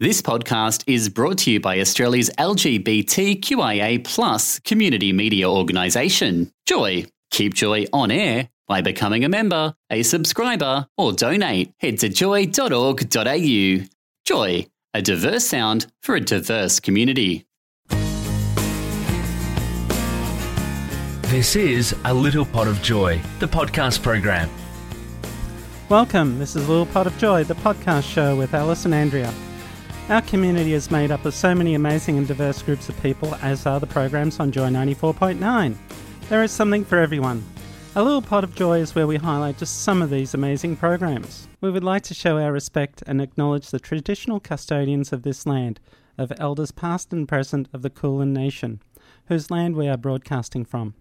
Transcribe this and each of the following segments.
This podcast is brought to you by Australia's LGBTQIA plus community media organisation, Joy. Keep Joy on air by becoming a member, a subscriber, or donate. Head to joy.org.au. Joy, a diverse sound for a diverse community. This is A Little Pot of Joy, the podcast program. Welcome, this is A Little Pot of Joy, the podcast show with Alice and Andrea. Our community is made up of so many amazing and diverse groups of people, as are the programs on Joy 94.9. There is something for everyone. A Little Pot of Joy is where we highlight just some of these amazing programs. We would like to show our respect and acknowledge the traditional custodians of this land, of elders past and present of the Kulin Nation, whose land we are broadcasting from.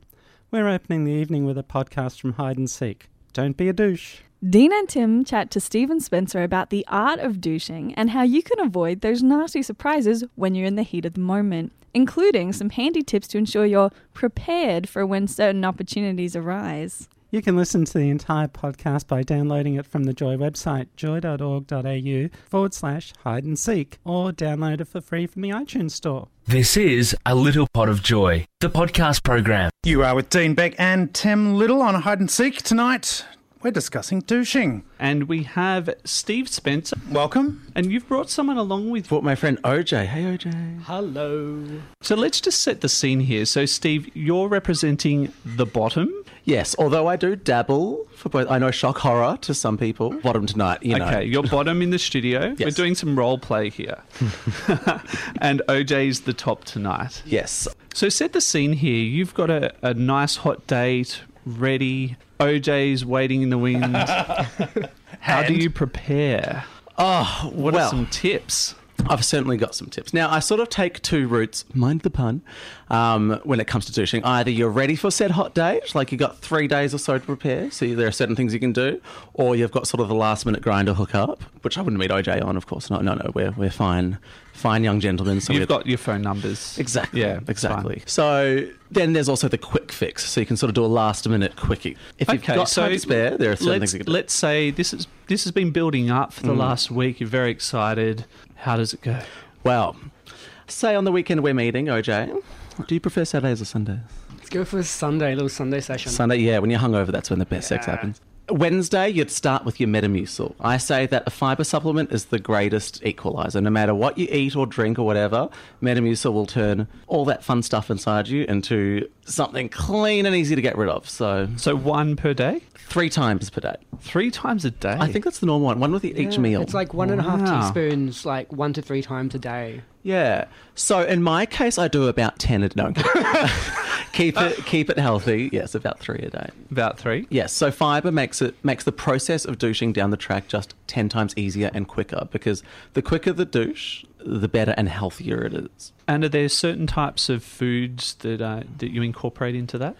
We're opening the evening with a podcast from Hide and Seek. Don't be a douche. Dean and Tim chat to Stephen Spencer about the art of douching and how you can avoid those nasty surprises when you're in the heat of the moment, including some handy tips to ensure you're prepared for when certain opportunities arise. You can listen to the entire podcast by downloading it from the Joy website, joy.org.au forward slash hide and seek, or download it for free from the iTunes Store. This is A Little Pot of Joy, the podcast program. You are with Dean Beck and Tim Little on Hide and Seek tonight. We're discussing douching. And we have Steve Spencer. Welcome. And you've brought someone along with you. Brought my friend OJ. Hey, OJ. Hello. So let's just set the scene here. So, Steve, you're representing the bottom. Yes, although I do dabble for both. I know shock horror to some people. Bottom tonight, you know. Okay, you're bottom in the studio. We're doing some role play here. and OJ's the top tonight. Yes. So, set the scene here. You've got a, a nice hot date ready. OJ's waiting in the wings. How do you prepare? Oh, What well, are some tips? I've certainly got some tips. Now, I sort of take two routes, mind the pun, um, when it comes to douching. Either you're ready for said hot date, like you've got three days or so to prepare, so there are certain things you can do, or you've got sort of the last minute Grindr hookup, which I wouldn't meet OJ on, of course. No, no, no, we're, we're fine, fine young gentlemen. So You've got your phone numbers. Exactly. Yeah, exactly. fine. So then there's also the quick fix. So you can sort of do a last minute quickie. If you've got time to spare, there are certain things you can do. Let's say this is this has been building up for the mm. last week. You're very excited. How does it go? Well, say on the weekend we're meeting, OJ. Do you prefer Saturdays or Sundays? Let's go for a Sunday, a little Sunday session. Sunday, yeah. When you're hungover, that's when the best sex happens. Wednesday, you'd start with your Metamucil. I say that a fiber supplement is the greatest equalizer. No matter what you eat or drink or whatever, Metamucil will turn all that fun stuff inside you into something clean and easy to get rid of. So, So one per day, three times per day. three times a day. I think that's the normal one. One with each Yeah, meal. It's like one and a half Wow. teaspoons, like one to three times a day. Yeah. So in my case, I do about ten a day. keep it keep it healthy. Yes, about three a day. about three. Yes. So fiber makes it makes the process of douching down the track just ten times easier and quicker because the quicker the douche, the better and healthier it is. And are there certain types of foods that uh, that you incorporate into that?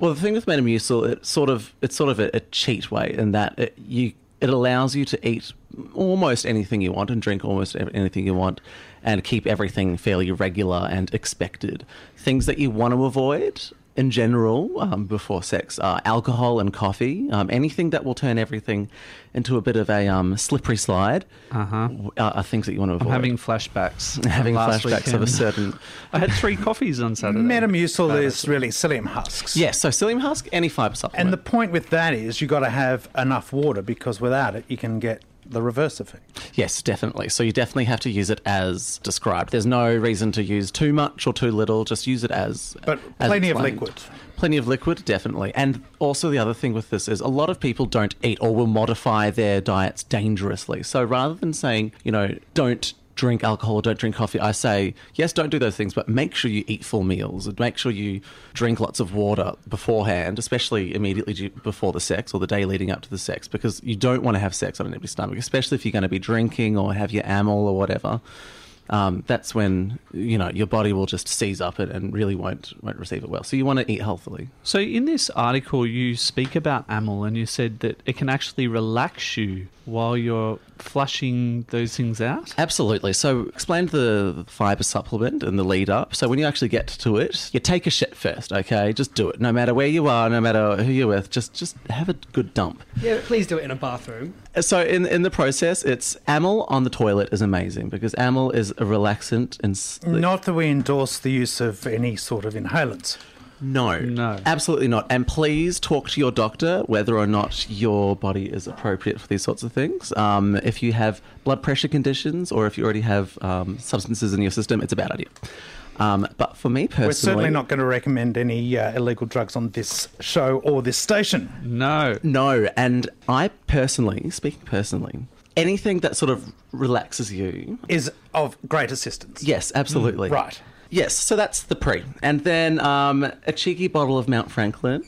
Well, the thing with Metamucil, it's sort of it's sort of a, a cheat way in that it, you it allows you to eat almost anything you want and drink almost anything you want, and keep everything fairly regular and expected. Things that you want to avoid in general um, before sex are alcohol and coffee. Um, anything that will turn everything into a bit of a um, slippery slide Uh-huh. are, are things that you want to avoid. I'm having flashbacks. having from last flashbacks of a weekend. certain. I had three coffees on Saturday. Metamucil is really psyllium husks. Yes, so psyllium husk, any fiber supplement. And the point with that is you've got to have enough water because without it, you can get the reverse effect. Yes, definitely. So you definitely have to use it as described. There's no reason to use too much or too little. Just use it as. But as plenty of liquid. Plenty of liquid, definitely. And also the other thing with this is a lot of people don't eat or will modify their diets dangerously. So rather than saying, you know, don't drink alcohol don't drink coffee, I say, yes, don't do those things, but make sure you eat full meals and make sure you drink lots of water beforehand, especially immediately before the sex or the day leading up to the sex, because you don't want to have sex on an empty stomach, especially if you're going to be drinking or have your amyl or whatever. Um, that's when you know your body will just seize up it and really won't won't receive it well. So you want to eat healthily. So in this article, you speak about amyl, and you said that it can actually relax you while you're flushing those things out. Absolutely. So explain the fiber supplement and the lead up. So when you actually get to it, you take a shit first, okay? Just do it. No matter where you are, no matter who you're with, just just have a good dump. Yeah, please do it in a bathroom. So in in the process, it's Amyl on the toilet is amazing because Amyl is a relaxant and s- Not that we endorse the use of any sort of inhalants. no, No. absolutely not. And please talk to your doctor whether or not your body is appropriate for these sorts of things. Um, if you have blood pressure conditions or if you already have um, substances in your system, it's a bad idea. Um, but for me personally, We're certainly not going to recommend any uh, illegal drugs on this show or this station. No. No, and I personally, speaking personally, anything that sort of relaxes you Is of great assistance. Yes, absolutely. Right. Yes, so that's the pre. And then um, a cheeky bottle of Mount Franklin.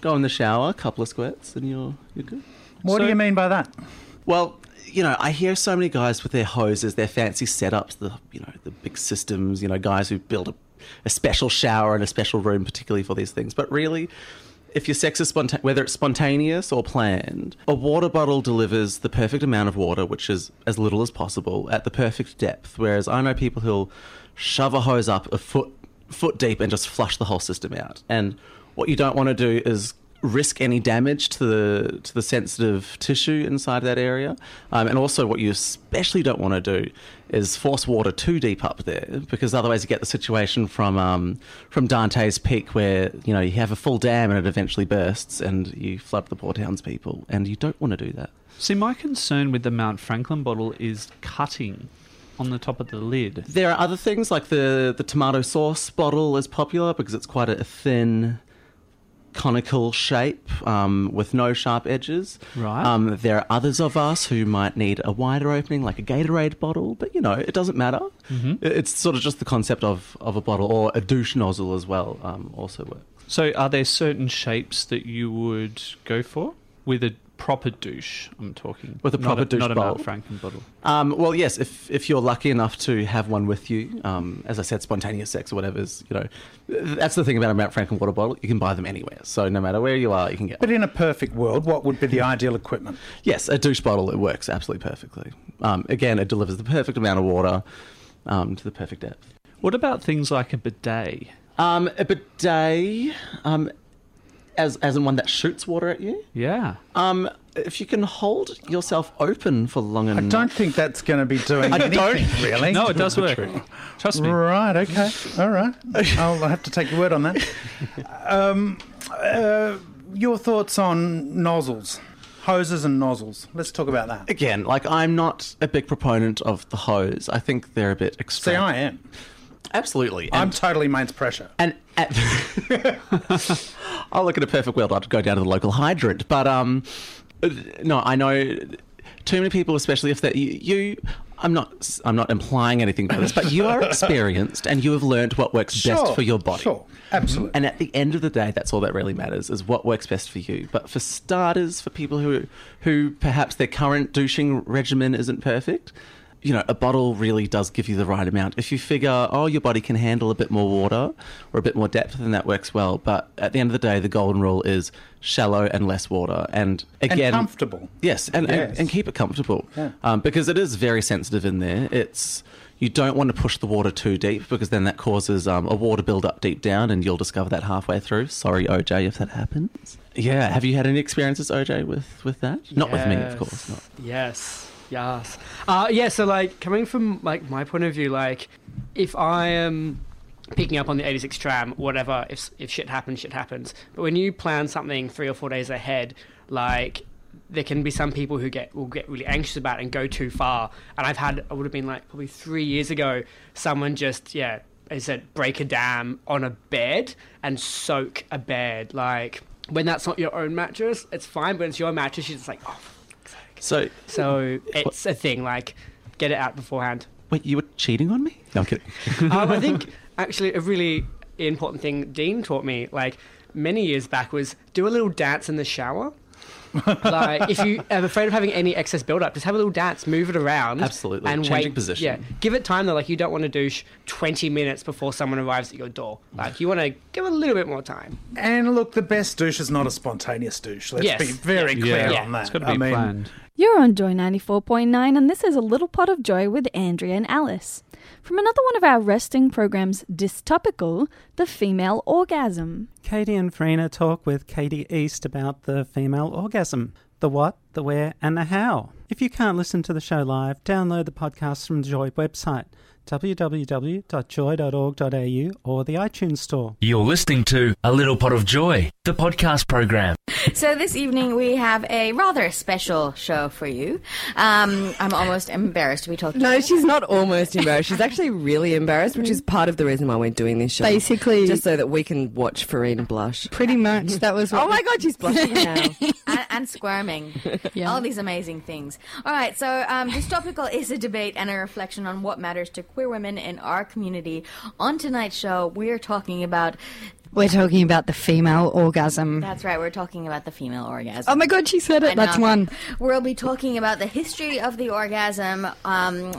Go in the shower, a couple of squirts, and you're, you're good. What do you mean by that? Well, you know, I hear so many guys with their hoses, their fancy setups, the you know, the big systems, you know, guys who build a, a special shower and a special room particularly for these things. But really, if your sex is whether it's spontaneous or planned, a water bottle delivers the perfect amount of water, which is as little as possible, at the perfect depth. Whereas I know people who'll shove a hose up a foot foot deep and just flush the whole system out. And what you don't want to do is risk any damage to the to the sensitive tissue inside that area. Um, and also, what you especially don't want to do is force water too deep up there, because otherwise you get the situation from um, from Dante's Peak, where you know you have a full dam and it eventually bursts, and you flood the poor townspeople, and you don't want to do that. See, my concern with the Mount Franklin bottle is cutting on the top of the lid. There are other things like the the tomato sauce bottle is popular because it's quite a thin conical shape um, with no sharp edges. Right. Um, there are others of us who might need a wider opening, like a Gatorade bottle, but you know it doesn't matter. It- It's sort of just the concept of, of a bottle or a douche nozzle as well. Um, also works. So, are there certain shapes that you would go for with a proper douche? I'm talking With a Not proper douche not a Mount bowl? Franklin bottle. Um, well, yes, if if you're lucky enough to have one with you, um, as I said, spontaneous sex or whatever is, you know, that's the thing about a Mount Franklin water bottle. You can buy them anywhere, so no matter where you are, you can get. But One. in a perfect world, what would be the ideal equipment? Yes, a douche bottle it works absolutely perfectly. Um, again, it delivers the perfect amount of water um, to the perfect depth. What about things like a bidet? Um, a bidet, um, as as in one that shoots water at you. Yeah. Um, if you can hold yourself open for long enough. I don't think that's going to be doing I anything, don't- really. No, it does work. Trust me. Right, okay. All right. I'll have to take your word on that. Um, uh, your thoughts on nozzles, hoses and nozzles. Let's talk about that. Again, like I'm not a big proponent of the hose. I think they're a bit See, extreme. I am. Absolutely. I'm totally mains pressure. and at, I'll look at a perfect world. I'd go down to the local hydrant. But um, no, I know too many people, especially if that you, you. I'm not. I'm not implying anything by this, but you are experienced and you have learned what works best for your body. Sure, absolutely. And at the end of the day, that's all that really matters is what works best for you. But for starters, for people who who perhaps their current douching regimen isn't perfect, you know, a bottle really does give you the right amount. If you figure, oh, your body can handle a bit more water or a bit more depth, then that works well. But at the end of the day, the golden rule is shallow and less water. And again, and comfortable. Yes, and, Yes. and, and keep it comfortable. Yeah. Um, because it is very sensitive in there. It's you don't want to push the water too deep because then that causes um, a water build-up deep down, and you'll discover that halfway through. Sorry, OJ, if that happens. Yeah, have you had any experiences, OJ, with with that? Not with me, of course. Not. Yes. Yes. Uh, yeah. So like coming from like my point of view, like if I am picking up on the 86 tram, whatever, if if shit happens, shit happens. But when you plan something three or four days ahead, like there can be some people who get will get really anxious about and go too far. And I've had I would have been like probably three years ago, someone just yeah, they said break a dam on a bed and soak a bed. Like when that's not your own mattress, it's fine, but it's your mattress. You're just like oh. So, So it's a thing. Like, get it out beforehand. wait, you were cheating on me? No, I'm kidding. um, I think actually a really important thing Dean taught me, like many years back, was do a little dance in the shower. like if you are afraid of having any excess buildup, just have a little dance, move it around. Absolutely. And Changing wait. position. Yeah. Give it time though. Like you don't want to douche 20 minutes before someone arrives at your door. Like you want to give a little bit more time. And look, the best douche is not a spontaneous douche. Let's Yes. be very Yeah. clear Yeah. on that. It's got to be I mean, planned. You're on Joy 94.9, and this is A Little Pot of Joy with Andrea and Alice. From another one of our resting programs, Dystopical, the female orgasm. Katie and Farina talk with Katie East about the female orgasm. The what, the where, and the how. If you can't listen to the show live, download the podcast from the Joy website, www.joy.org.au or the iTunes Store. You're listening to A Little Pot of Joy, the podcast program. So this evening we have a rather special show for you. Um, I'm almost embarrassed to be talking. No, she's not almost embarrassed. She's actually really embarrassed, which is part of the reason why we're doing this show. Basically- just so that we can watch Farina blush. Pretty much. That was what Oh my god, she's blushing now. and, and squirming. Yeah. All these amazing things. All right, so um, Dystopical is a debate and a reflection on what matters to queer women in our community. On tonight's show, we're talking about. We're talking about the female orgasm. That's right, we're talking about the female orgasm. Oh my god, she said it. That's one. We'll be talking about the history of the orgasm, um,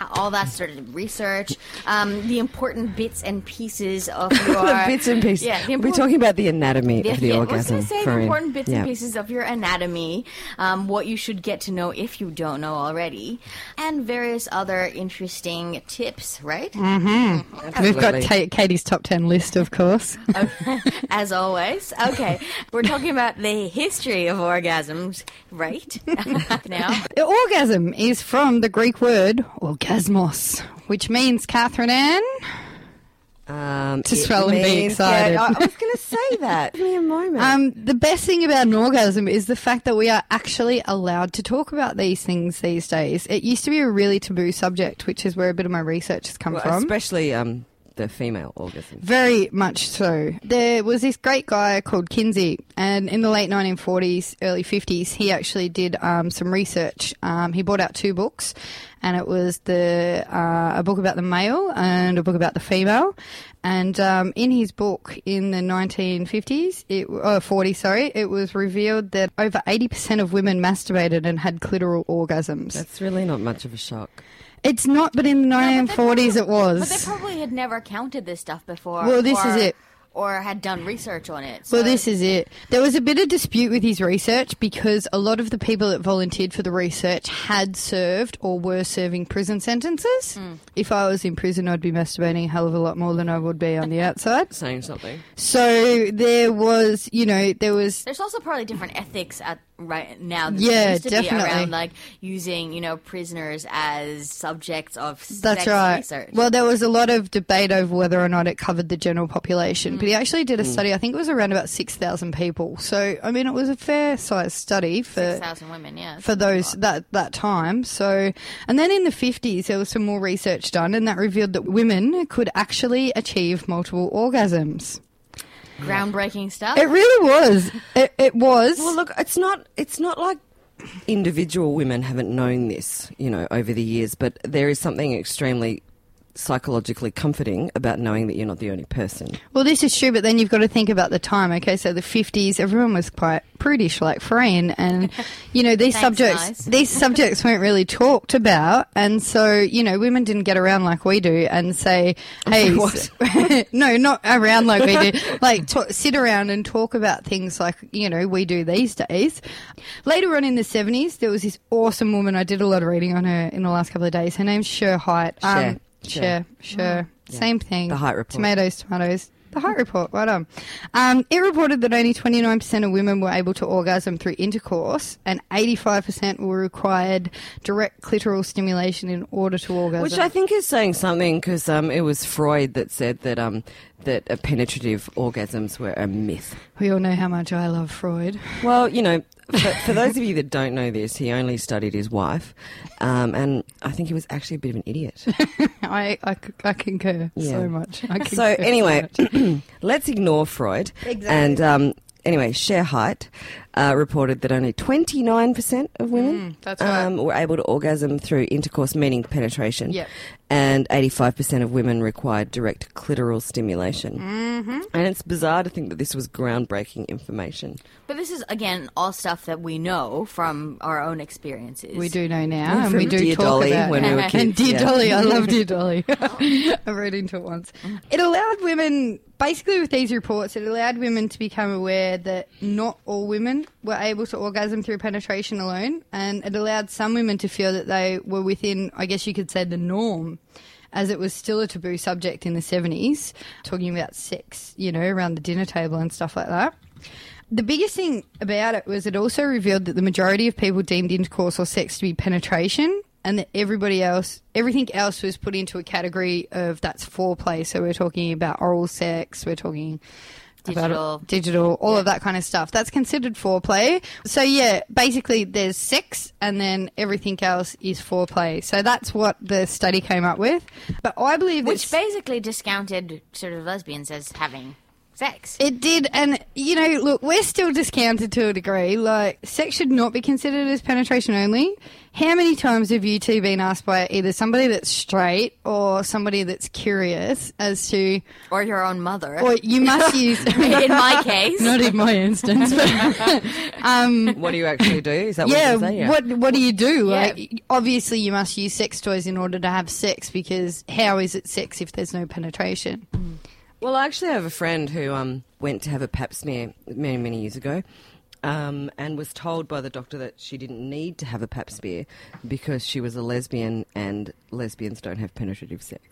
how all that sort of research, um, the important bits and pieces of your the bits and pieces. Yeah, we're important- talking about the anatomy Yeah, of the yeah, I orgasm. was going to say the important bits Yeah. and pieces of your anatomy, um, what you should get to know if you don't know already, and various other interesting tips, right? Mm-hmm. We've got Absolutely. Ka- Katie's top 10 list, of course. As always. Okay, we're talking about the history of orgasms, right? now, The orgasm is from the Greek word orgasmos, which means, Catherine Ann, Um, To swell and be excited. Yeah, I, I was going to say that. Give me a moment. Um, the best thing about an orgasm is the fact that we are actually allowed to talk about these things these days. It used to be a really taboo subject, which is where a bit of my research has come Well, from. especially um, the female orgasm. Very much so. There was this great guy called Kinsey, and in the late 1940s, early 50s, he actually did um, some research. Um, he brought out two books, and it was the uh, a book about the male and a book about the female. And um, in his book in the 1950s, it, oh, 40, sorry, it was revealed that over 80% of women masturbated and had clitoral orgasms. That's really not much of a shock. It's not, but in the No, but 1940s it was. but they probably had never counted this stuff before. Well, this or, is it. Or had done research on it. Well, so- this is it. There was a bit of dispute with his research because a lot of the people that volunteered for the research had served or were serving prison sentences. Hmm. If I was in prison, I'd be masturbating a hell of a lot more than I would be on the outside. Saying something. So there was, you know, there was. There's also probably different ethics at right now. Than Yeah, used to definitely. Be around like using you know prisoners as subjects of That's sex right. research. Well, there was a lot of debate over whether or not it covered the general population, but he Hmm. actually did a study. I think it was around about six thousand people. So, I mean, it was a fair sized study for six thousand women, yeah. for those that that time. So, and then in the fifties, there was some more research done, and that revealed that women could actually achieve multiple orgasms. Groundbreaking stuff. It really was. It, it was. Well, look, it's not. It's not like individual women haven't known this, you know, over the years. But there is something extremely psychologically comforting about knowing that you're not the only person. Well, this is true, but then you've got to think about the time. Okay, so the fifties, everyone was quite prudish, like Frayne, and you know these Thanks, subjects, guys. these subjects weren't really talked about, and so you know women didn't get around like we do and say, "Hey, What? no, not around like we do, like talk, sit around and talk about things like you know we do these days." Later on in the seventies, there was this awesome woman. I did a lot of reading on her in the last couple of days. Her name's Shere Hite. Um, Cher. Sure, sure. Sure. Same thing. The Hite Report. Tomatoes, tomatoes. The Hite Report, right on. Um, it reported that only 29% of women were able to orgasm through intercourse, and 85% were required direct clitoral stimulation in order to orgasm. Which I think is saying something because um, it was Freud that said that um, that uh, penetrative orgasms were a myth. we all know how much I love Freud. Well, you know, for, for those of you that don't know this, he only studied his wife, um, and I think he was actually a bit of an idiot. I I concur Yeah. so much. I concur so anyway, much. let's ignore Freud. Exactly. And um, anyway, Shere Hite uh, reported that only 29% of women Mm, that's right. um, were able to orgasm through intercourse, meaning penetration. Yep. And 85% of women required direct clitoral stimulation. Mm-hmm. And it's bizarre to think that this was groundbreaking information. but this is again all stuff that we know from our own experiences. We do know now, Yeah, and we do Dear talk Dolly about when we were and kids, Dear yeah. Dolly, I love Dear Dolly. I wrote into it once. It allowed women, basically, with these reports, it allowed women to become aware that not all women were able to orgasm through penetration alone, and it allowed some women to feel that they were within, I guess you could say, the norm. As it was still a taboo subject in the 70s, talking about sex, you know, around the dinner table and stuff like that. the biggest thing about it was it also revealed that the majority of people deemed intercourse or sex to be penetration, and that everybody else, everything else, was put into a category of that's foreplay. So we're talking about oral sex, we're talking Digital. about digital, all of that kind of stuff. That's considered foreplay. So yeah, basically there's sex and then everything else is foreplay. So that's what the study came up with. But I believe Which basically discounted sort of lesbians as having sex. it did, and you know, look, we're still discounted to a degree. Like, sex should not be considered as penetration only. How many times have you two been asked by either somebody that's straight or somebody that's curious as to, Or your own mother. or you must use, in my case. not in my instance, but um, What do you actually do? Is that yeah, what you say? what what do you do? Yeah. Like, obviously, you must use sex toys in order to have sex because how is it sex if there's no penetration? Well, I actually have a friend who um, went to have a pap smear many, many years ago um, and was told by the doctor that she didn't need to have a pap smear because she was a lesbian and lesbians don't have penetrative sex.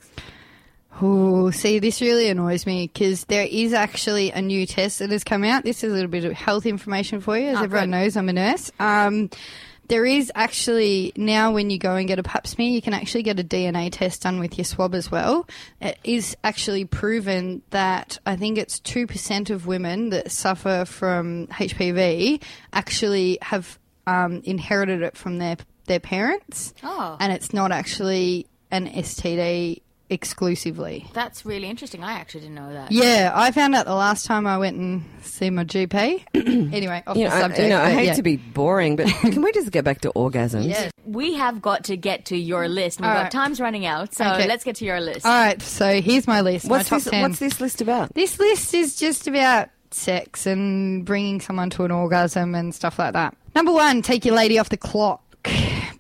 Oh, see, this really annoys me because there is actually a new test that has come out. This is a little bit of health information for you. As Oh, everyone knows, I'm a nurse. Um, there is actually now when you go and get a pap smear, you can actually get a DNA test done with your swab as well. It is actually proven that I think it's 2% of women that suffer from HPV actually have um, inherited it from their, their parents. Oh. And it's not actually an STD exclusively. That's really interesting. I actually didn't know that. Yeah, I found out the last time I went and see my GP. anyway, off You the know, I, subject. you know, I hate yeah. to be boring, but can we just get back to orgasms? Yeah. We have got to get to your list. We've All got right. time's running out, so Okay. let's get to your list. All right, so here's my list. What's my top this? 10. What's this list about? This list is just about sex and bringing someone to an orgasm and stuff like that. Number one, take your lady off the clock.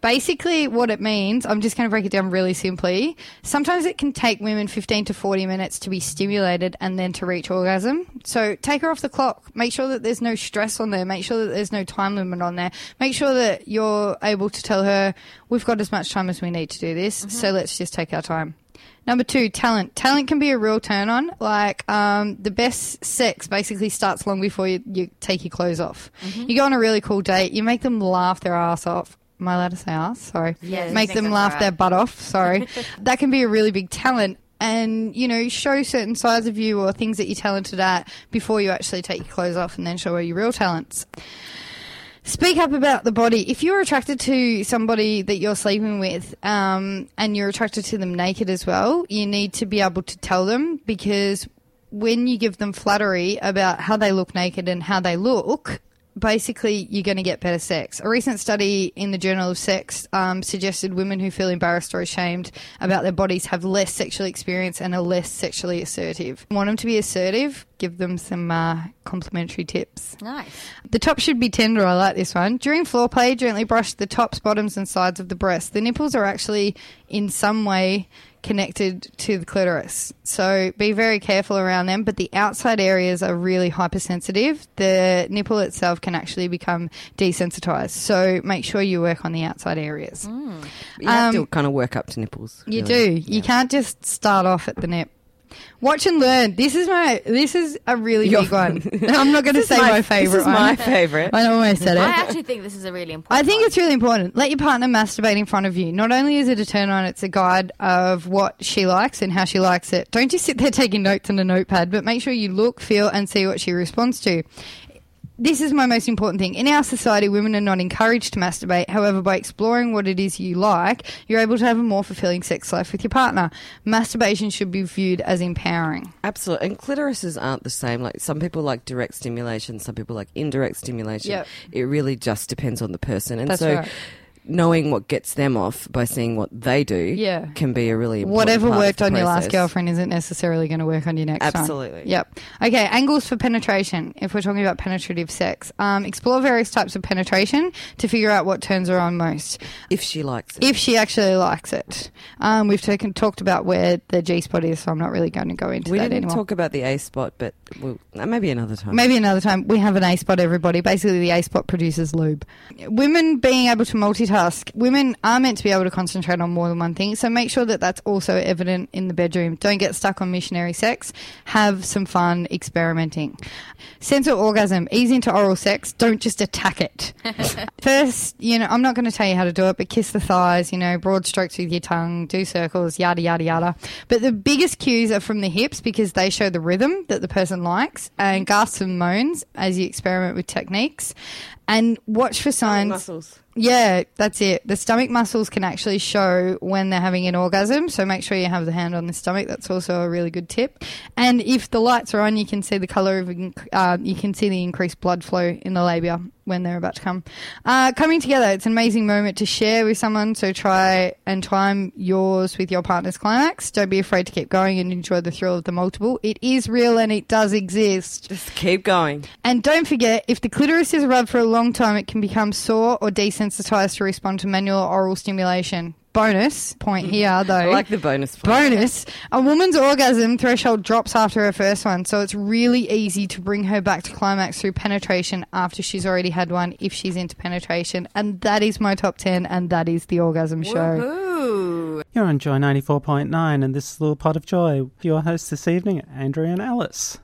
Basically, what it means, I'm just going to break it down really simply. Sometimes it can take women 15 to 40 minutes to be stimulated and then to reach orgasm. So take her off the clock. Make sure that there's no stress on there. Make sure that there's no time limit on there. Make sure that you're able to tell her, we've got as much time as we need to do this, so let's just take our time. Number two, talent. Talent can be a real turn on. Like, um, the best sex basically starts long before you, you take your clothes off. You go on a really cool date, you make them laugh their ass off. Am I allowed to say ass? Sorry. Yes, make them laugh right. their butt off. Sorry. that can be a really big talent. And, you know, show certain sides of you or things that you're talented at before you actually take your clothes off and then show your real talents. Speak up about the body. If you're attracted to somebody that you're sleeping with, um, and you're attracted to them naked as well, you need to be able to tell them because when you give them flattery about how they look naked and how they look, basically you're going to get better sex. A recent study in the Journal of Sex um, suggested women who feel embarrassed or ashamed about their bodies have less sexual experience and are less sexually assertive. Want them to be assertive? Give them some uh, complimentary tips. Nice. The top should be tender. I like this one. During foreplay, gently brush the tops, bottoms, and sides of the breast. The nipples are actually in some way connected to the clitoris. So be very careful around them, but the outside areas are really hypersensitive. The nipple itself can actually become desensitized. So make sure you work on the outside areas. You have Um, to kind of work up to nipples. You really. do. You can't just start off at the nip. Watch and learn. This is my. This is a really Your- big one. I'm not going to say is my, favorite This is one. my favorite. I almost said it. I actually think this is a really important I think one. it's really important. Let your partner masturbate in front of you. Not only is it a turn on, it's a guide of what she likes and how she likes it. Don't just sit there taking notes in a notepad, but make sure you look, feel, and see what she responds to. This is my most important thing. In our society, women are not encouraged to masturbate. However, by exploring what it is you like, you're able to have a more fulfilling sex life with your partner. Masturbation should be viewed as empowering. Absolutely. And clitorises aren't the same. Like some people like direct stimulation, some people like indirect stimulation. Yep. It really just depends on the person. And That's so right. Knowing what gets them off by seeing what they do Yeah. can be a really important Whatever part of worked the on your last girlfriend isn't necessarily going to work on your next one. Absolutely. Yep. Okay, angles for penetration. If we're talking about penetrative sex, um, explore various types of penetration to figure out what turns her on most. If she likes it. If she actually likes it, um, we've taken, talked about where the G spot is, so I'm not really going to go into we that didn't anymore. talk about the A spot, but we'll, uh, maybe another time. Maybe another time. We have an A spot, everybody. Basically, the A spot produces lube. Women being able to multitask multitask. Women are meant to be able to concentrate on more than one thing, so make sure that that's also evident in the bedroom. Don't get stuck on missionary sex. Have some fun experimenting. Sense of orgasm. Ease into oral sex. Don't just attack it. First, you know, I'm not going to tell you how to do it, but kiss the thighs, you know, broad strokes with your tongue, do circles, yada, yada, yada. But the biggest cues are from the hips because they show the rhythm that the person likes and gasps and moans as you experiment with techniques. And watch for signs. muscles. Yeah, that's it. The stomach muscles can actually show when they're having an orgasm, so make sure you have the hand on the stomach. That's also a really good tip. And if the lights are on, you can see the color of, uh, you can see the increased blood flow in the labia when they're about to come. Uh, coming together, it's an amazing moment to share with someone. So try and time yours with your partner's climax. Don't be afraid to keep going and enjoy the thrill of the multiple. It is real and it does exist. Just keep going. And don't forget, if the clitoris is rubbed for a long time, it can become sore or desensitized to respond to manual or oral stimulation. Bonus point here, though. I like the bonus point. Bonus: a woman's orgasm threshold drops after her first one, so it's really easy to bring her back to climax through penetration after she's already had one, if she's into penetration. And that is my top ten, and that is the orgasm show. Woohoo. You're on Joy 94.9, and this is Little Pot of Joy. Your hosts this evening, Andrea and Alice.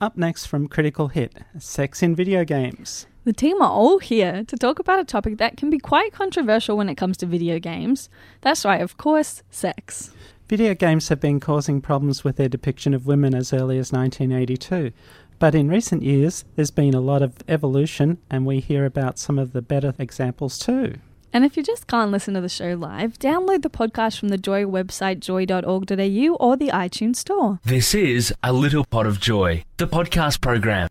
Up next from Critical Hit Sex in Video Games. The team are all here to talk about a topic that can be quite controversial when it comes to video games. That's right, of course, sex. Video games have been causing problems with their depiction of women as early as 1982. But in recent years, there's been a lot of evolution, and we hear about some of the better examples too. And if you just can't listen to the show live, download the podcast from the Joy website, joy.org.au, or the iTunes Store. This is A Little Pot of Joy, the podcast program.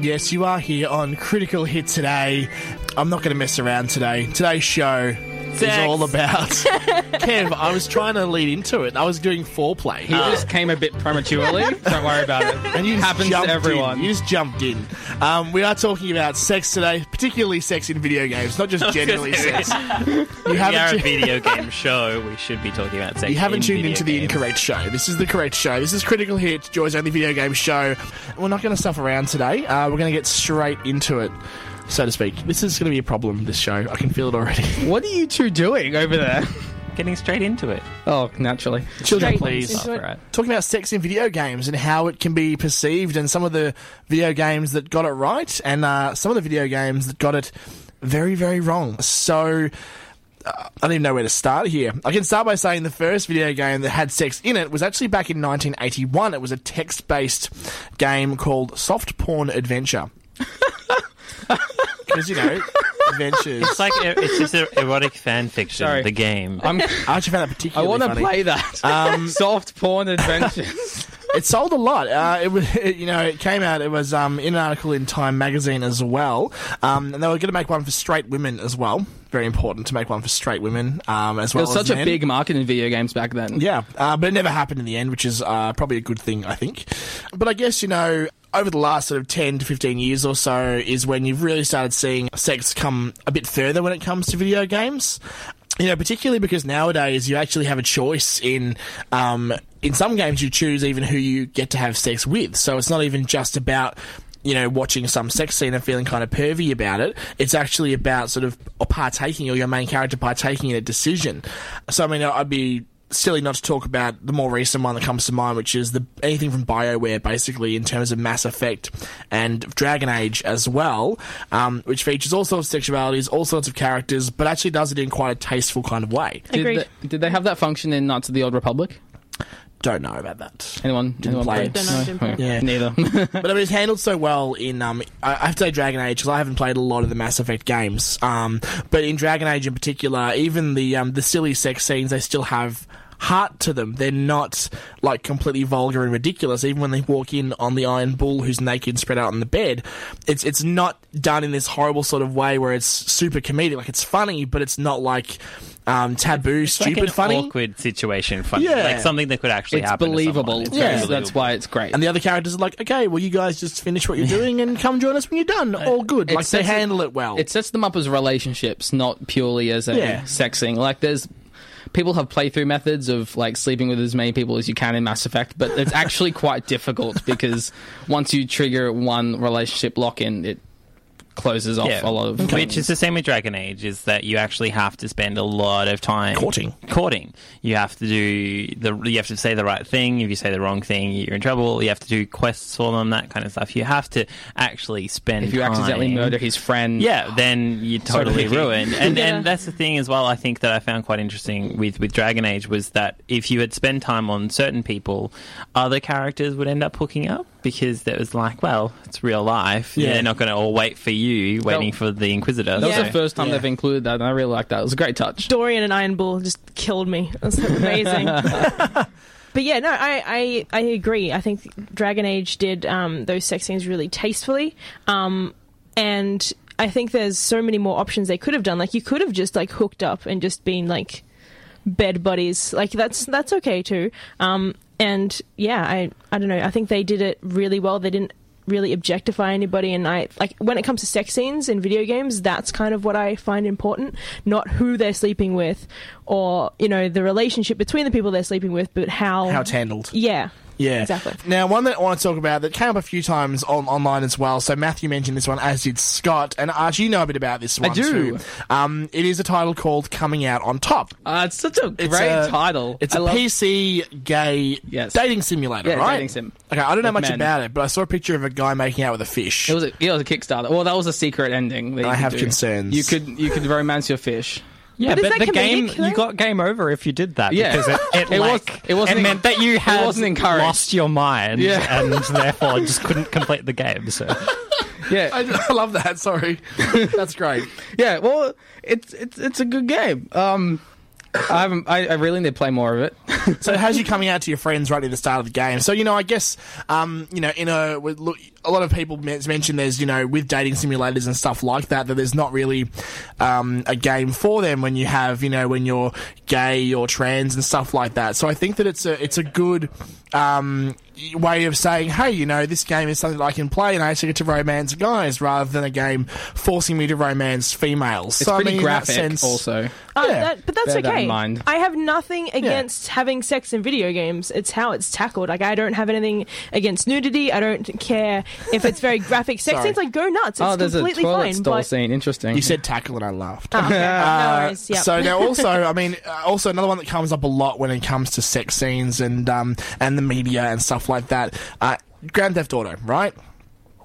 Yes, you are here on Critical Hit today. I'm not going to mess around today. Today's show is all about. Kev, I was trying to lead into it. I was doing foreplay. He just came a bit prematurely. Don't worry about it. and you just happens to everyone. In. You just jumped in. Um, we are talking about sex today, particularly sex in video games, not just generally sex. You we are a haven't, tu- video game show. We should be talking about sex. you haven't in tuned video into the games. incorrect show. This is the correct show. This is Critical Hit, Joy's only video game show. We're not going to stuff around today. Uh, we're going to get straight into it. So to speak, this is going to be a problem. This show, I can feel it already. What are you two doing over there? Getting straight into it. Oh, naturally. Children, Straight please. into it. Right. talking about sex in video games and how it can be perceived, and some of the video games that got it right, and uh, some of the video games that got it very, very wrong. So. Uh, I don't even know where to start here. I can start by saying the first video game that had sex in it was actually back in 1981. It was a text based game called Soft Porn Adventure. Because, you know, adventures. It's like it's just an erotic fan fiction. Sorry. The game. I'm, I actually found that I particularly want to funny. play that. Um, Soft porn adventures. it sold a lot. Uh, it was, it, you know, it came out. It was um, in an article in Time magazine as well, um, and they were going to make one for straight women as well. Very important to make one for straight women um, as it well. was as such a men. big market in video games back then. Yeah, uh, but it never happened in the end, which is uh, probably a good thing, I think. But I guess, you know, over the last sort of 10 to 15 years or so is when you've really started seeing sex come a bit further when it comes to video games. You know, particularly because nowadays you actually have a choice in, um, in some games you choose even who you get to have sex with. So it's not even just about you know, watching some sex scene and feeling kind of pervy about it. It's actually about sort of partaking or your main character partaking in a decision. So, I mean, I'd be silly not to talk about the more recent one that comes to mind, which is the anything from Bioware, basically in terms of Mass Effect and Dragon Age as well, um, which features all sorts of sexualities, all sorts of characters, but actually does it in quite a tasteful kind of way. Did Agreed. they, did they have that function in Knights of the Old Republic? Don't know about that. Anyone? Didn't anyone play play it. Don't know, didn't play. Yeah. Neither. but I mean, it's handled so well in. Um, I I have to say Dragon Age because I haven't played a lot of the Mass Effect games. Um, but in Dragon Age in particular, even the um, the silly sex scenes, they still have heart to them. They're not like completely vulgar and ridiculous. Even when they walk in on the Iron Bull, who's naked, spread out on the bed, it's it's not done in this horrible sort of way where it's super comedic. Like it's funny, but it's not like um, taboo, It's like stupid, an funny. awkward situation. Funny. Yeah. Like something that could actually it's happen. believable. someone. It's Yeah. very Yes, that's why it's great. And the other characters are like, okay, well, you guys just finish what you're doing and come join us when you're done. All good. It Like they sets it- handle it well. It sets them up as relationships, not purely as a Yeah. sex thing. Like there's people have playthrough methods of like sleeping with as many people as you can in Mass Effect, but it's actually quite difficult because once you trigger one relationship lock in, it closes off a lot of Which is the same with Dragon Age, is that you actually have to spend a lot of time Courting. Courting. You have to do the. You have to say the right thing. If you say the wrong thing, you're in trouble. You have to do quests for them, that kind of stuff. You have to actually spend. If you accidentally murder his friend, yeah, then you're totally Totally. ruined. And Yeah. and that's the thing as well. I think that I found quite interesting with with Dragon Age was that if you had spent time on certain people, other characters would end up hooking up because it was like, well, it's real life. Yeah. They're not going to all wait for you, waiting for the Inquisitor. That was So- the first time they've included that, and I really liked that. It was a great touch. Dorian and Iron Bull just killed me. It was amazing. but yeah, no, I, I, I agree. I think Dragon Age did um, those sex scenes really tastefully. Um, and I think there's so many more options they could have done. Like you could have just like hooked up and just been like bed buddies. Like that's that's okay too. Um, and yeah, I I don't know. I think they did it really well. They didn't really objectify anybody and I like when it comes to sex scenes in video games that's kind of what I find important not who they're sleeping with or you know the relationship between the people they're sleeping with but how How it's handled. yeah Yeah, Exactly. Now, one that I want to talk about that came up a few times on, online as well. So Matthew mentioned this one, as did Scott, and Archie, you know a bit about this one. I do. too. Um, it is a title called "Coming Out on Top." Uh, it's such a It's great a- title. It's I a love- PC gay dating simulator, Yeah, right? dating sim. Okay, I don't know With much men. about it, but I saw a picture of a guy making out with a fish. It was a, it was a Kickstarter. Well, that was a secret ending. That I have do. concerns. You could you could romance your fish. Yeah, But but, the game though? you got game over if you did that Yeah. because it it, It like, was- it wasn't it meant that you it had wasn't encouraged. lost your mind Yeah. and therefore just couldn't complete the game. So Yeah, I, I love that. Sorry, that's great. yeah. Well, it's it's it's a good game. Um, I. I, I really need to play more of it. so how's you coming out to your friends right at the start of the game? So you know, I guess um, you know, in a look, a lot of people men- mention there's you know with dating simulators and stuff like that that there's not really um, a game for them when you have you know when you're gay or trans and stuff like that. So I think that it's a it's a good um, way of saying, hey, you know, this game is something that I can play and I actually get to romance guys rather than a game forcing me to romance females. It's so, pretty I mean, in that graphic, sense- also. Uh, Yeah. that, but that's Bear that in okay. mind. I have nothing against having sex in video games. It's how it's tackled. Like I don't have anything against nudity. I don't care if it's very graphic sex Sorry. scenes. Like go nuts. It's oh, there's a completely toilet fine. stall But scene. Interesting. You said tackle and I laughed. Oh, okay. no Uh, worries. Yep. So now, also, I mean, uh, also another one that comes up a lot when it comes to sex scenes and um, and the media and stuff like that. Uh, Grand Theft Auto, right?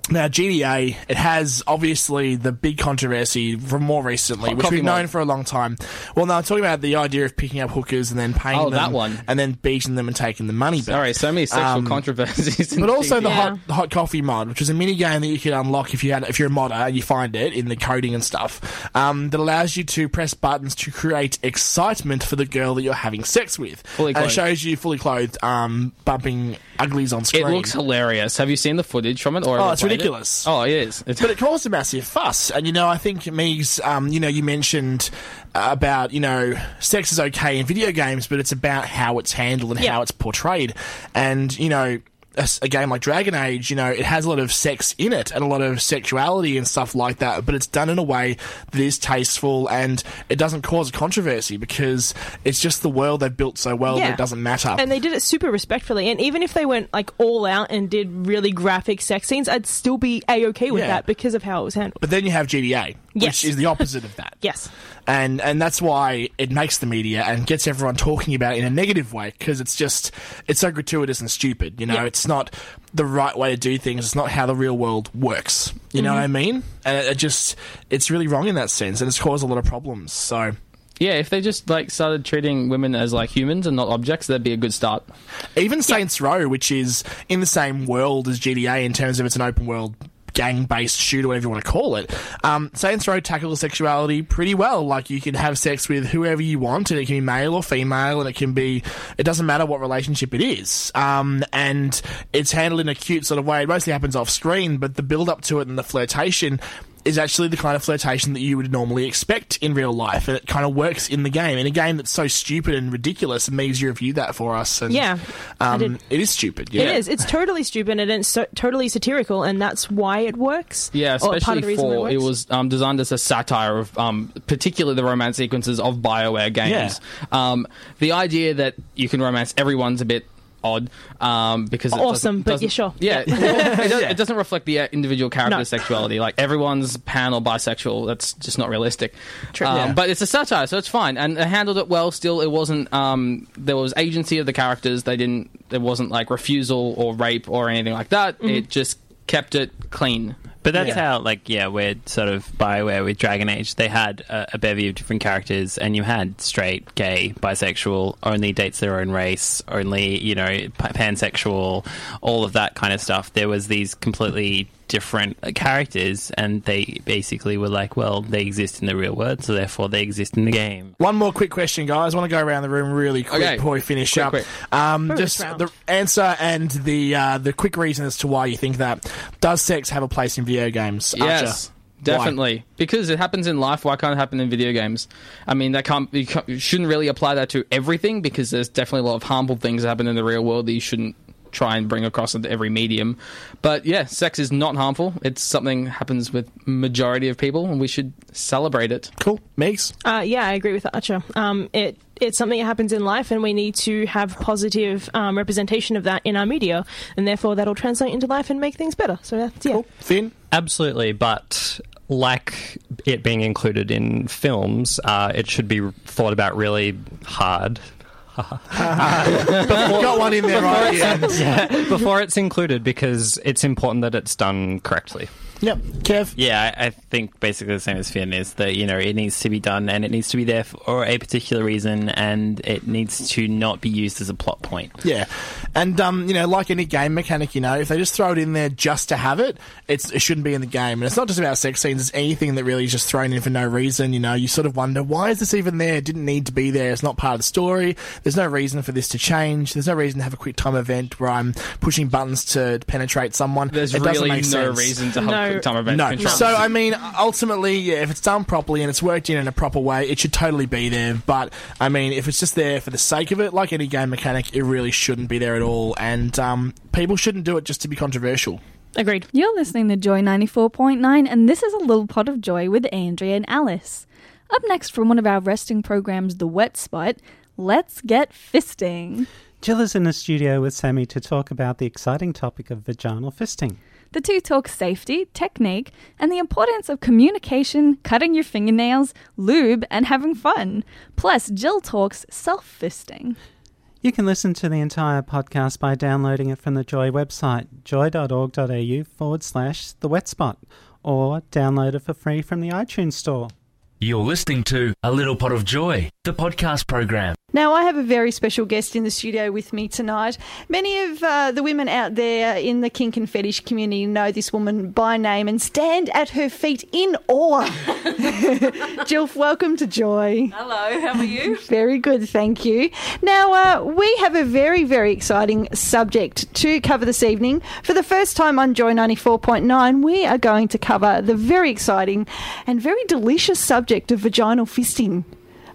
Now, GTA, it has obviously the big controversy from more recently, which we've known for a long time. Well, now I'm talking about the idea of picking up hookers and then paying Oh, them, that one. and then beating them and taking the money back. Sorry, so many sexual Um, controversies. But also the hot, hot coffee mod, which is a mini game that you can unlock if you had if you're a modder and you find it in the coding and stuff. Um, that allows you to press buttons to create excitement for the girl that you're having sex with. Fully and it shows you fully clothed, um, bumping uglies on screen. It looks hilarious. Have you seen the footage from it? Or Oh, it's played it? ridiculous. Oh, it is. It's, but it caused a massive fuss. And, you know, I think, Megs, um, you know, you mentioned uh, about, you know, sex is okay in video games, but it's about how it's handled and Yeah. how it's portrayed. And, you know, a, a game like Dragon Age, you know, it has a lot of sex in it and a lot of sexuality and stuff like that, but it's done in a way that is tasteful and it doesn't cause a controversy because it's just the world they've built so well that it doesn't matter. and they did it super respectfully. And even if they went like all out and did really graphic sex scenes, I'd still be a okay with Yeah. that because of how it was handled. but then you have GTA, Yes. which is the opposite of that. Yes. And and that's why it makes the media and gets everyone talking about it in a negative way because it's just it's so gratuitous and stupid. You know, Yeah. it's not the right way to do things. It's not how the real world works. You know what mm-hmm. I mean? And it, it just it's really wrong in that sense, and it's caused a lot of problems. So. yeah, if they just like started treating women as like humans and not objects, that'd be a good start. Even Saints Row, which is in the same world as GTA in terms of it's an open world gang based shooter, whatever you want to call it, um, Saints Row tackles sexuality pretty well. Like you can have sex with whoever you want, and it can be male or female, and it can be, it doesn't matter what relationship it is. Um, and it's handled in a cute sort of way. It mostly happens off screen, but the build up to it and the flirtation is actually the kind of flirtation that you would normally expect in real life, and it kind of works in the game. In a game that's so stupid and ridiculous, and Megs, you reviewed that for us. And, Yeah, um, it is stupid. Yeah. It is. It's totally stupid and it's so, totally satirical, and that's why it works. Yeah, Or part of especially for it, it was um, designed as a satire of um, particularly the romance sequences of Bioware games. Um, the idea that you can romance everyone's a bit odd um, because it Awesome, doesn't- but doesn't- yeah, sure. Yeah, Yeah. well, it, does, it doesn't reflect the uh, individual character's No. sexuality. Like everyone's pan or bisexual. That's just not realistic. True. Um, Yeah. But it's a satire, so it's fine, and they handled it well. Still, it wasn't. Um, there was agency of the characters. They didn't. There wasn't like refusal or rape or anything like that. Mhm. It just kept it clean. But that's Yeah. how, like, yeah, we're sort of Bioware with Dragon Age. They had a, a bevy of different characters, and you had straight, gay, bisexual, only dates their own race, only, you know, pansexual, all of that kind of stuff. There was these completely different uh, characters, and they basically were like, well, they exist in the real world, so therefore they exist in the game. One more quick question, guys. I want to go around the room really quick Okay. before we finish Quick, up. quick. Um, just the answer and the uh, the quick reason as to why you think that. Does sex have a place in video games? Yes, Archer? definitely. Because it happens in life. Why can't it happen in video games? I mean, that can't, you, can't, you shouldn't really apply that to everything because there's definitely a lot of harmful things that happen in the real world that you shouldn't try and bring across into every medium. But yeah, sex is not harmful. It's something that happens with majority of people, and we should celebrate it. Cool, Megs. Uh, yeah, I agree with Archer. Um, it it's something that happens in life, and we need to have positive um, representation of that in our media, and therefore that'll translate into life and make things better. So that's yeah. Finn? Absolutely, but like it being included in films, uh, it should be thought about really hard. Got one in there right before, end. yeah, before it's included because it's important that it's done correctly. Yep, Kev. Yeah, I, I think basically the same as Finn is that you know it needs to be done and it needs to be there for a particular reason and it needs to not be used as a plot point. Yeah, and um, you know, like any game mechanic, you know, if they just throw it in there just to have it, it's it shouldn't be in the game. And it's not just about sex scenes; it's anything that really is just thrown in for no reason. You know, you sort of wonder why is this even there? It didn't need to be there. It's not part of the story. There's no reason for this to change. There's no reason to have a quick time event where I'm pushing buttons to penetrate someone. There's it doesn't really make no sense. reason to have No. Quick time event No. control. So I mean, ultimately, yeah, if it's done properly and it's worked in in a proper way, it should totally be there. But I mean, if it's just there for the sake of it, like any game mechanic, it really shouldn't be there at all. And um, people shouldn't do it just to be controversial. Agreed. You're listening to Joy 94.9, and this is a little pot of joy with Andrea and Alice. Up next from one of our resting programs, The Wet Spot, let's get fisting. Jill is in the studio with Sammy to talk about the exciting topic of vaginal fisting. The two talk safety, technique, and the importance of communication, cutting your fingernails, lube, and having fun. Plus, Jill talks self fisting. You can listen to the entire podcast by downloading it from the Joy website, joy.org.au forward slash the wet spot, or download it for free from the iTunes store. You're listening to A Little Pot of Joy, the podcast program. Now, I have a very special guest in the studio with me tonight. Many of uh, the women out there in the kink and fetish community know this woman by name and stand at her feet in awe. Jill, welcome to Joy. Hello, how are you? Very good, thank you. Now, uh, we have a very, very exciting subject to cover this evening. For the first time on Joy 94.9, we are going to cover the very exciting and very delicious subject of vaginal fisting,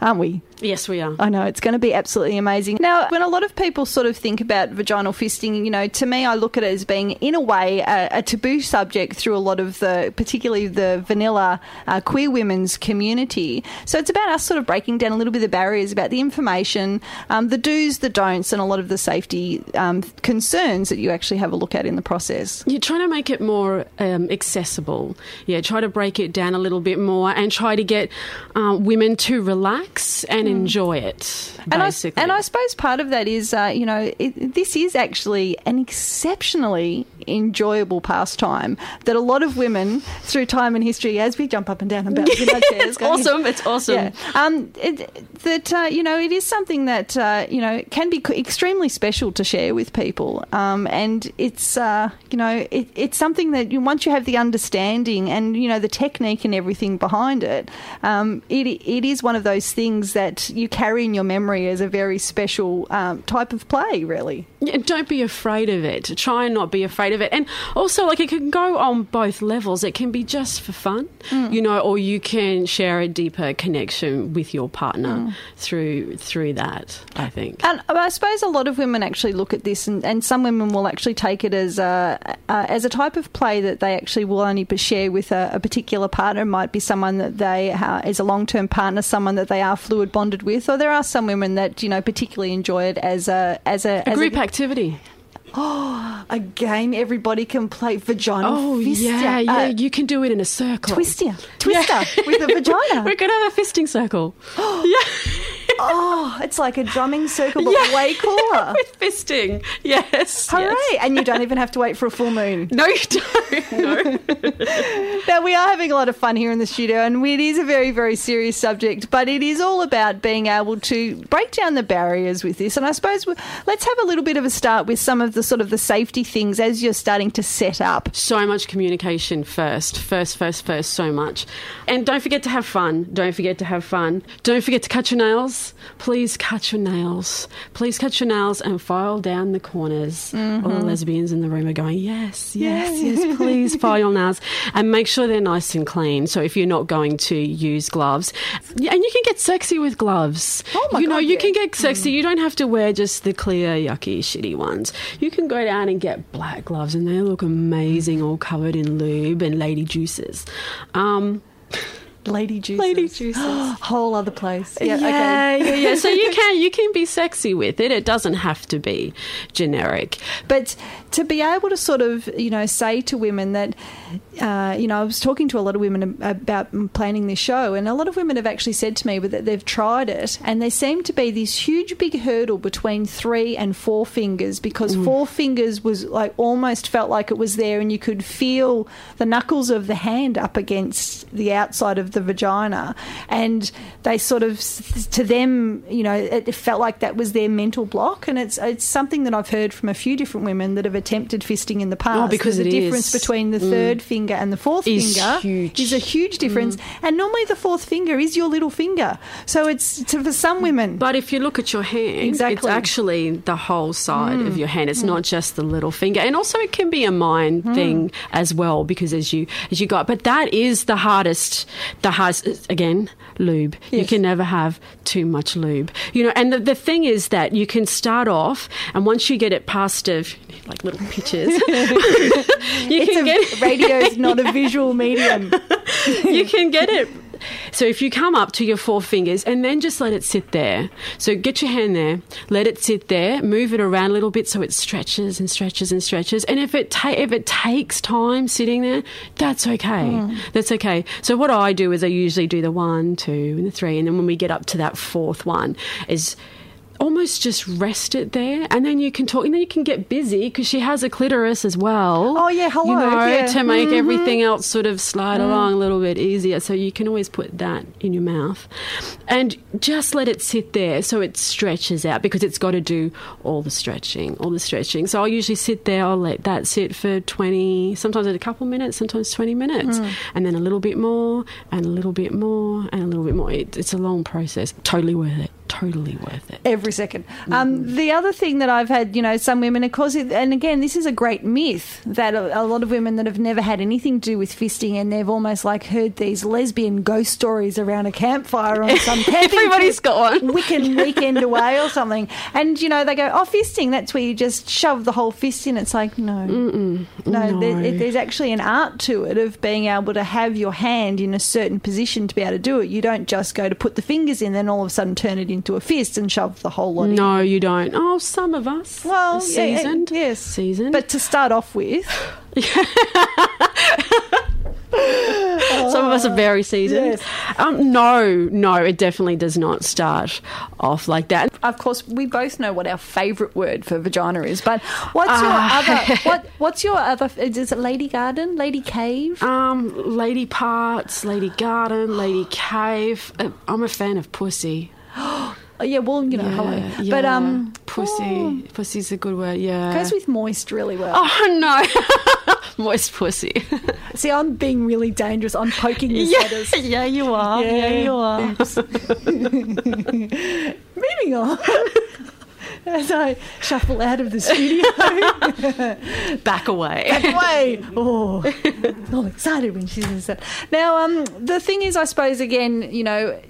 aren't we? Yes, we are. I know, it's going to be absolutely amazing. Now, when a lot of people sort of think about vaginal fisting, you know, to me, I look at it as being, in a way, a, a taboo subject through a lot of the, particularly the vanilla uh, queer women's community. So it's about us sort of breaking down a little bit of the barriers about the information, um, the do's, the don'ts, and a lot of the safety um, concerns that you actually have a look at in the process. You're trying to make it more um, accessible. Yeah, try to break it down a little bit more and try to get uh, women to relax and enjoy it. And I, and I suppose part of that is, uh, you know, it, this is actually an exceptionally enjoyable pastime that a lot of women through time and history, as we jump up and down and bounce in our chairs, It's going- awesome, it's awesome. Yeah. Um, it, that uh, you know, it is something that uh, you know can be extremely special to share with people, um, and it's uh, you know, it, it's something that you, once you have the understanding and you know the technique and everything behind it, um, it it is one of those things that you carry in your memory as a very special um, type of play, really. Yeah, don't be afraid of it. Try and not be afraid of it. And also, like, it can go on both levels. It can be just for fun, Mm. you know, or you can share a deeper connection with your partner Mm. through through that. I think. And I suppose a lot of women actually look at this, and, and some women will actually take it as a uh, as a type of play that they actually will only share with a, a particular partner. It might be someone that they uh, is a long term partner, someone that they are fluid bonded bonded with, or there are some women that you know particularly enjoy it as a as a, A as group activity. Oh, a game everybody can play vagina. Oh fist. yeah, yeah. uh, you can do it in a circle. Twister, twister with a vagina. We're gonna have a fisting circle. oh, it's like a drumming circle, but Yeah. way cooler. With fisting, yes. Hooray! yes. And you don't even have to wait for a full moon. No, you don't. No. now we are having a lot of fun here in the studio, and it is a very, very serious subject. But it is all about being able to break down the barriers with this. And I suppose let's have a little bit of a start with some of the sort of the safety things as you're starting to set up. so much communication first, first, first, first, so much. And don't forget to have fun. Don't forget to have fun. Don't forget to cut your nails. Please cut your nails. Please cut your nails and file down the corners. All the lesbians in the room are going, yes, yes, yes, please file your nails. And make sure they're nice and clean. So if you're not going to use gloves, and you can get sexy with gloves. Oh my you know, God, you yeah. can get sexy. You don't have to wear just the clear, yucky, shitty ones. You can go down and get black gloves, and they look amazing, all covered in lube and lady juices. Um, Lady juices. Lady juices. Whole other place. yeah, Yeah, okay. yeah, yeah. So you can you can be sexy with it. It doesn't have to be generic. But to be able to sort of, you know, say to women that, uh, you know, I was talking to a lot of women about planning this show, and a lot of women have actually said to me that they've tried it, and there seemed to be this huge big hurdle between three and four fingers because four fingers was like almost felt like it was there, and you could feel the knuckles of the hand up against the outside of the vagina, and they sort of, to them, you know, it felt like that was their mental block, and it's it's something that I've heard from a few different women that have attempted fisting in the past. Oh, because There's a difference is. between the Mm. third finger and the fourth Is finger huge. is a huge difference, and normally the fourth finger is your little finger. So it's to, for some women. But if you look at your hand, Exactly. it's actually the whole side Mm. of your hand. It's not just the little finger. And also it can be a mind Mm. thing as well because as you as you got but that is the hardest the hardest again, lube. You can never have too much lube. You know, and the, the thing is that you can start off and once you get it past of like little pitches you It's can a, get radio's not a visual medium. you can get it. So if you come up to your four fingers and then just let it sit there. So get your hand there, let it sit there, move it around a little bit so it stretches and stretches and stretches. And if it ta- if it takes time sitting there, that's okay. Mm. That's okay. So what I do is I usually do the one, two, and the three, and then when we get up to that fourth one, is almost just rest it there. And then you can talk and then you can get busy because she has a clitoris as well Oh, yeah, hello, you know yeah. to make Mhm. everything else sort of slide Mm. along a little bit easier. So you can always put that in your mouth. And just let it sit there so it stretches out because it's got to do all the stretching all the stretching. So i'll usually sit there i'll let that sit for 20 sometimes a couple minutes sometimes 20 minutes. Mm. and then a little bit more and a little bit more and a little bit more. It, it's a long process. Totally worth it totally worth it every 2nd Um, the other thing that I've had, you know, some women, of course, and again, this is a great myth that a, a lot of women that have never had anything to do with fisting and they've almost like heard these lesbian ghost stories around a campfire on some camping Everybody's trip, got one. Wiccan weekend away or something. And, you know, they go, oh, fisting, that's where you just shove the whole fist in. It's like, no. No, No. There, it- there's actually an art to it of being able to have your hand in a certain position to be able to do it. You don't just go to put the fingers in, then all of a sudden turn it into a fist and shove the whole lot in. no you don't oh some of us Well, are yeah, yeah, seasoned yes, seasoned But to start off with, Some of us are very seasoned. Um, no, no, it definitely does not start off like that. of course, we both know what our favourite word for vagina is. But what's your other? What What's your other? Is it lady garden, lady cave? Um, lady parts, lady garden, lady cave. Uh, I'm a fan of pussy. Oh, yeah, well, you know, hello. Yeah, But um, pussy, pussy's a good word. Yeah, goes with moist really well. Oh no, moist pussy. See, I'm being really dangerous. I'm poking your Yeah, sweaters. yeah, you are. Yeah, you are. Moving on. As I shuffle out of the studio. Back away. Back away. Oh, all excited when she says that. Now, um, the thing is, I suppose, again, you know,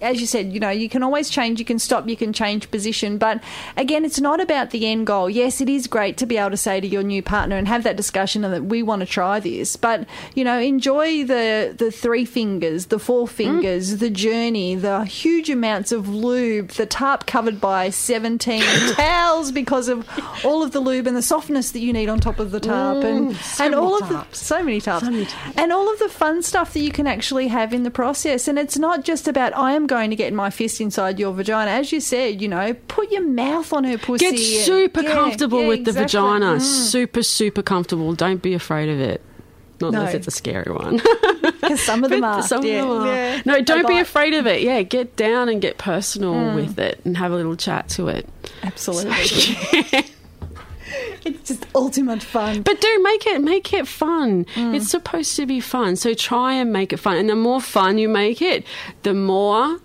as you said, you know, you can always change, you can stop, you can change position. But again, it's not about the end goal. Yes, it is great to be able to say to your new partner and have that discussion and that we want to try this. But, you know, enjoy the, the three fingers, the four fingers, the journey, the huge amounts of lube, the tarp covered by 17 towels because of all of the lube and the softness that you need on top of the tarp. and Mm, so and many all of tarps. the, so many tarps. And all of the fun stuff that you can actually have in the process. And it's not just about, I am going to get my fist inside your vagina. As you said, you know, put your mouth on her pussy. Get and- super Yeah, comfortable yeah, with the vagina. Mm. Super, super comfortable. Don't be afraid of it. Not No. unless it's a scary one. Because some of them are. Some of them are. yeah. No, don't be afraid of it. Yeah, get down and get personal Mm. with it and have a little chat to it. Absolutely. it's just ultimate fun. But do make it make it fun. Mm. It's supposed to be fun. So try and make it fun. And the more fun you make it, the more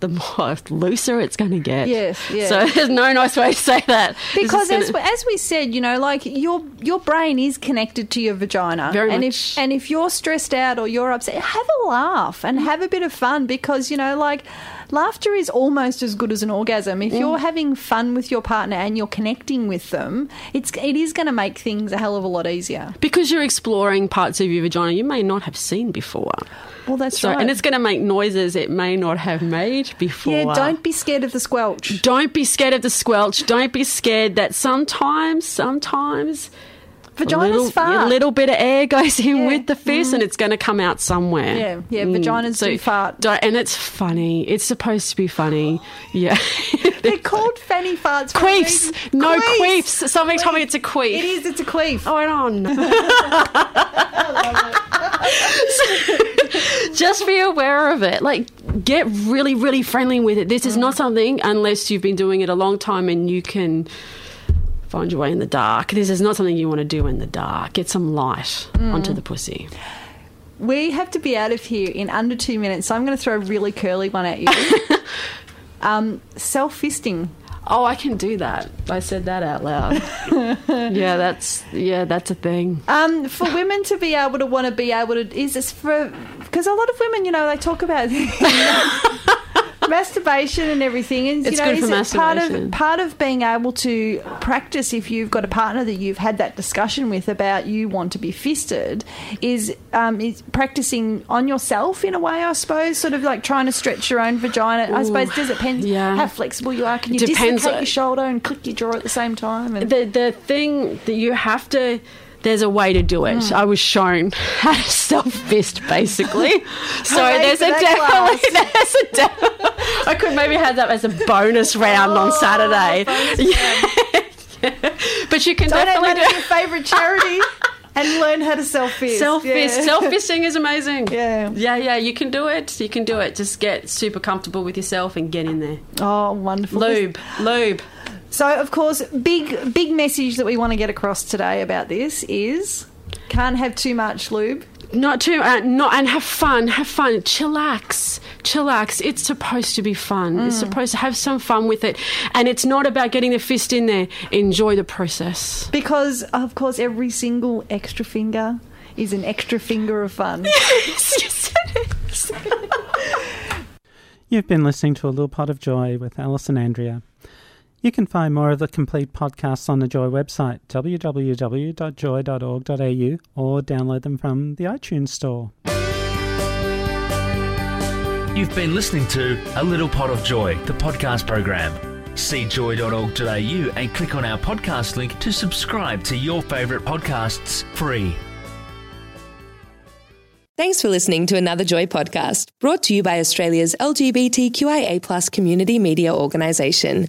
the more looser it's going to get. Yes, yeah. So there's no nice way to say that. Because just as, gonna- as we said, you know, like your your brain is connected to your vagina, Very and much. if and if you're stressed out or you're upset, have a laugh and have a bit of fun because you know, like laughter is almost as good as an orgasm. If you're Mm. having fun with your partner and you're connecting with them, it's it is going to make things a hell of a lot easier. because you're exploring parts of your vagina you may not have seen before. Well, that's so, right. And it's going to make noises it may not have made before. Yeah, don't be scared of the squelch. Don't be scared of the squelch. Don't be scared that sometimes, sometimes. Vaginas little, fart. A little bit of air goes in with the fist, and mm. it's going to come out somewhere. Yeah, yeah, mm. vaginas do fart, and it's funny. It's supposed to be funny. Yeah, they're called fanny farts. Queefs. No Queefs. queefs. Somebody told me it's a queef. It is. It's a queef. Oh, on. Just be aware of it. Like, get really, really friendly with it. This is mm. not something, unless you've been doing it a long time and you can find your way in the dark. This is not something you want to do in the dark. Get some light Mm. onto the pussy. We have to be out of here in under two minutes, so I'm going to throw a really curly one at you. um, Self fisting. Oh, I can do that. I said that out loud. yeah, that's yeah, that's a thing. Um, for women to be able to want to be able to is this for because a lot of women, you know, they talk about masturbation and everything, and It's you know, is it part of part of being able to practice if you've got a partner that you've had that discussion with about you want to be fisted is um, is practicing on yourself in a way, I suppose, sort of like trying to stretch your own vagina. I suppose does it depend yeah. how flexible you are? Can you Depends dislocate your shoulder and click your jaw at the same time? And The the thing that you have to there's a way to do it. Mm. I was shown how to self fist basically. so there's a definitely there's a de- I could maybe have that as a bonus round Oh, on Saturday. Yeah. But you can Donate definitely do your favourite charity and learn how to self fist. Self fist, Yeah. self fisting is amazing. Yeah, yeah, yeah. You can do it. You can do it. Just get super comfortable with yourself and get in there. Oh, wonderful. Lube, lube. So, of course, big big message that we want to get across today about this is can't have too much lube. Not too, uh, not and have fun. Have fun. Chillax, chillax. It's supposed to be fun. It's Mm. supposed to have some fun with it, and it's not about getting the fist in there. Enjoy the process. Because, of course, every single extra finger is an extra finger of fun. You've been listening to A Little Pot of Joy with Alice and Andrea. You can find more of the complete podcasts on the Joy website, www.joy.org.au, or download them from the iTunes Store. You've been listening to A Little Pot of Joy, the podcast program. See joy.org.au and click on our podcast link to subscribe to your favourite podcasts free. Thanks for listening to another Joy podcast brought to you by Australia's LGBTQIA community media organisation,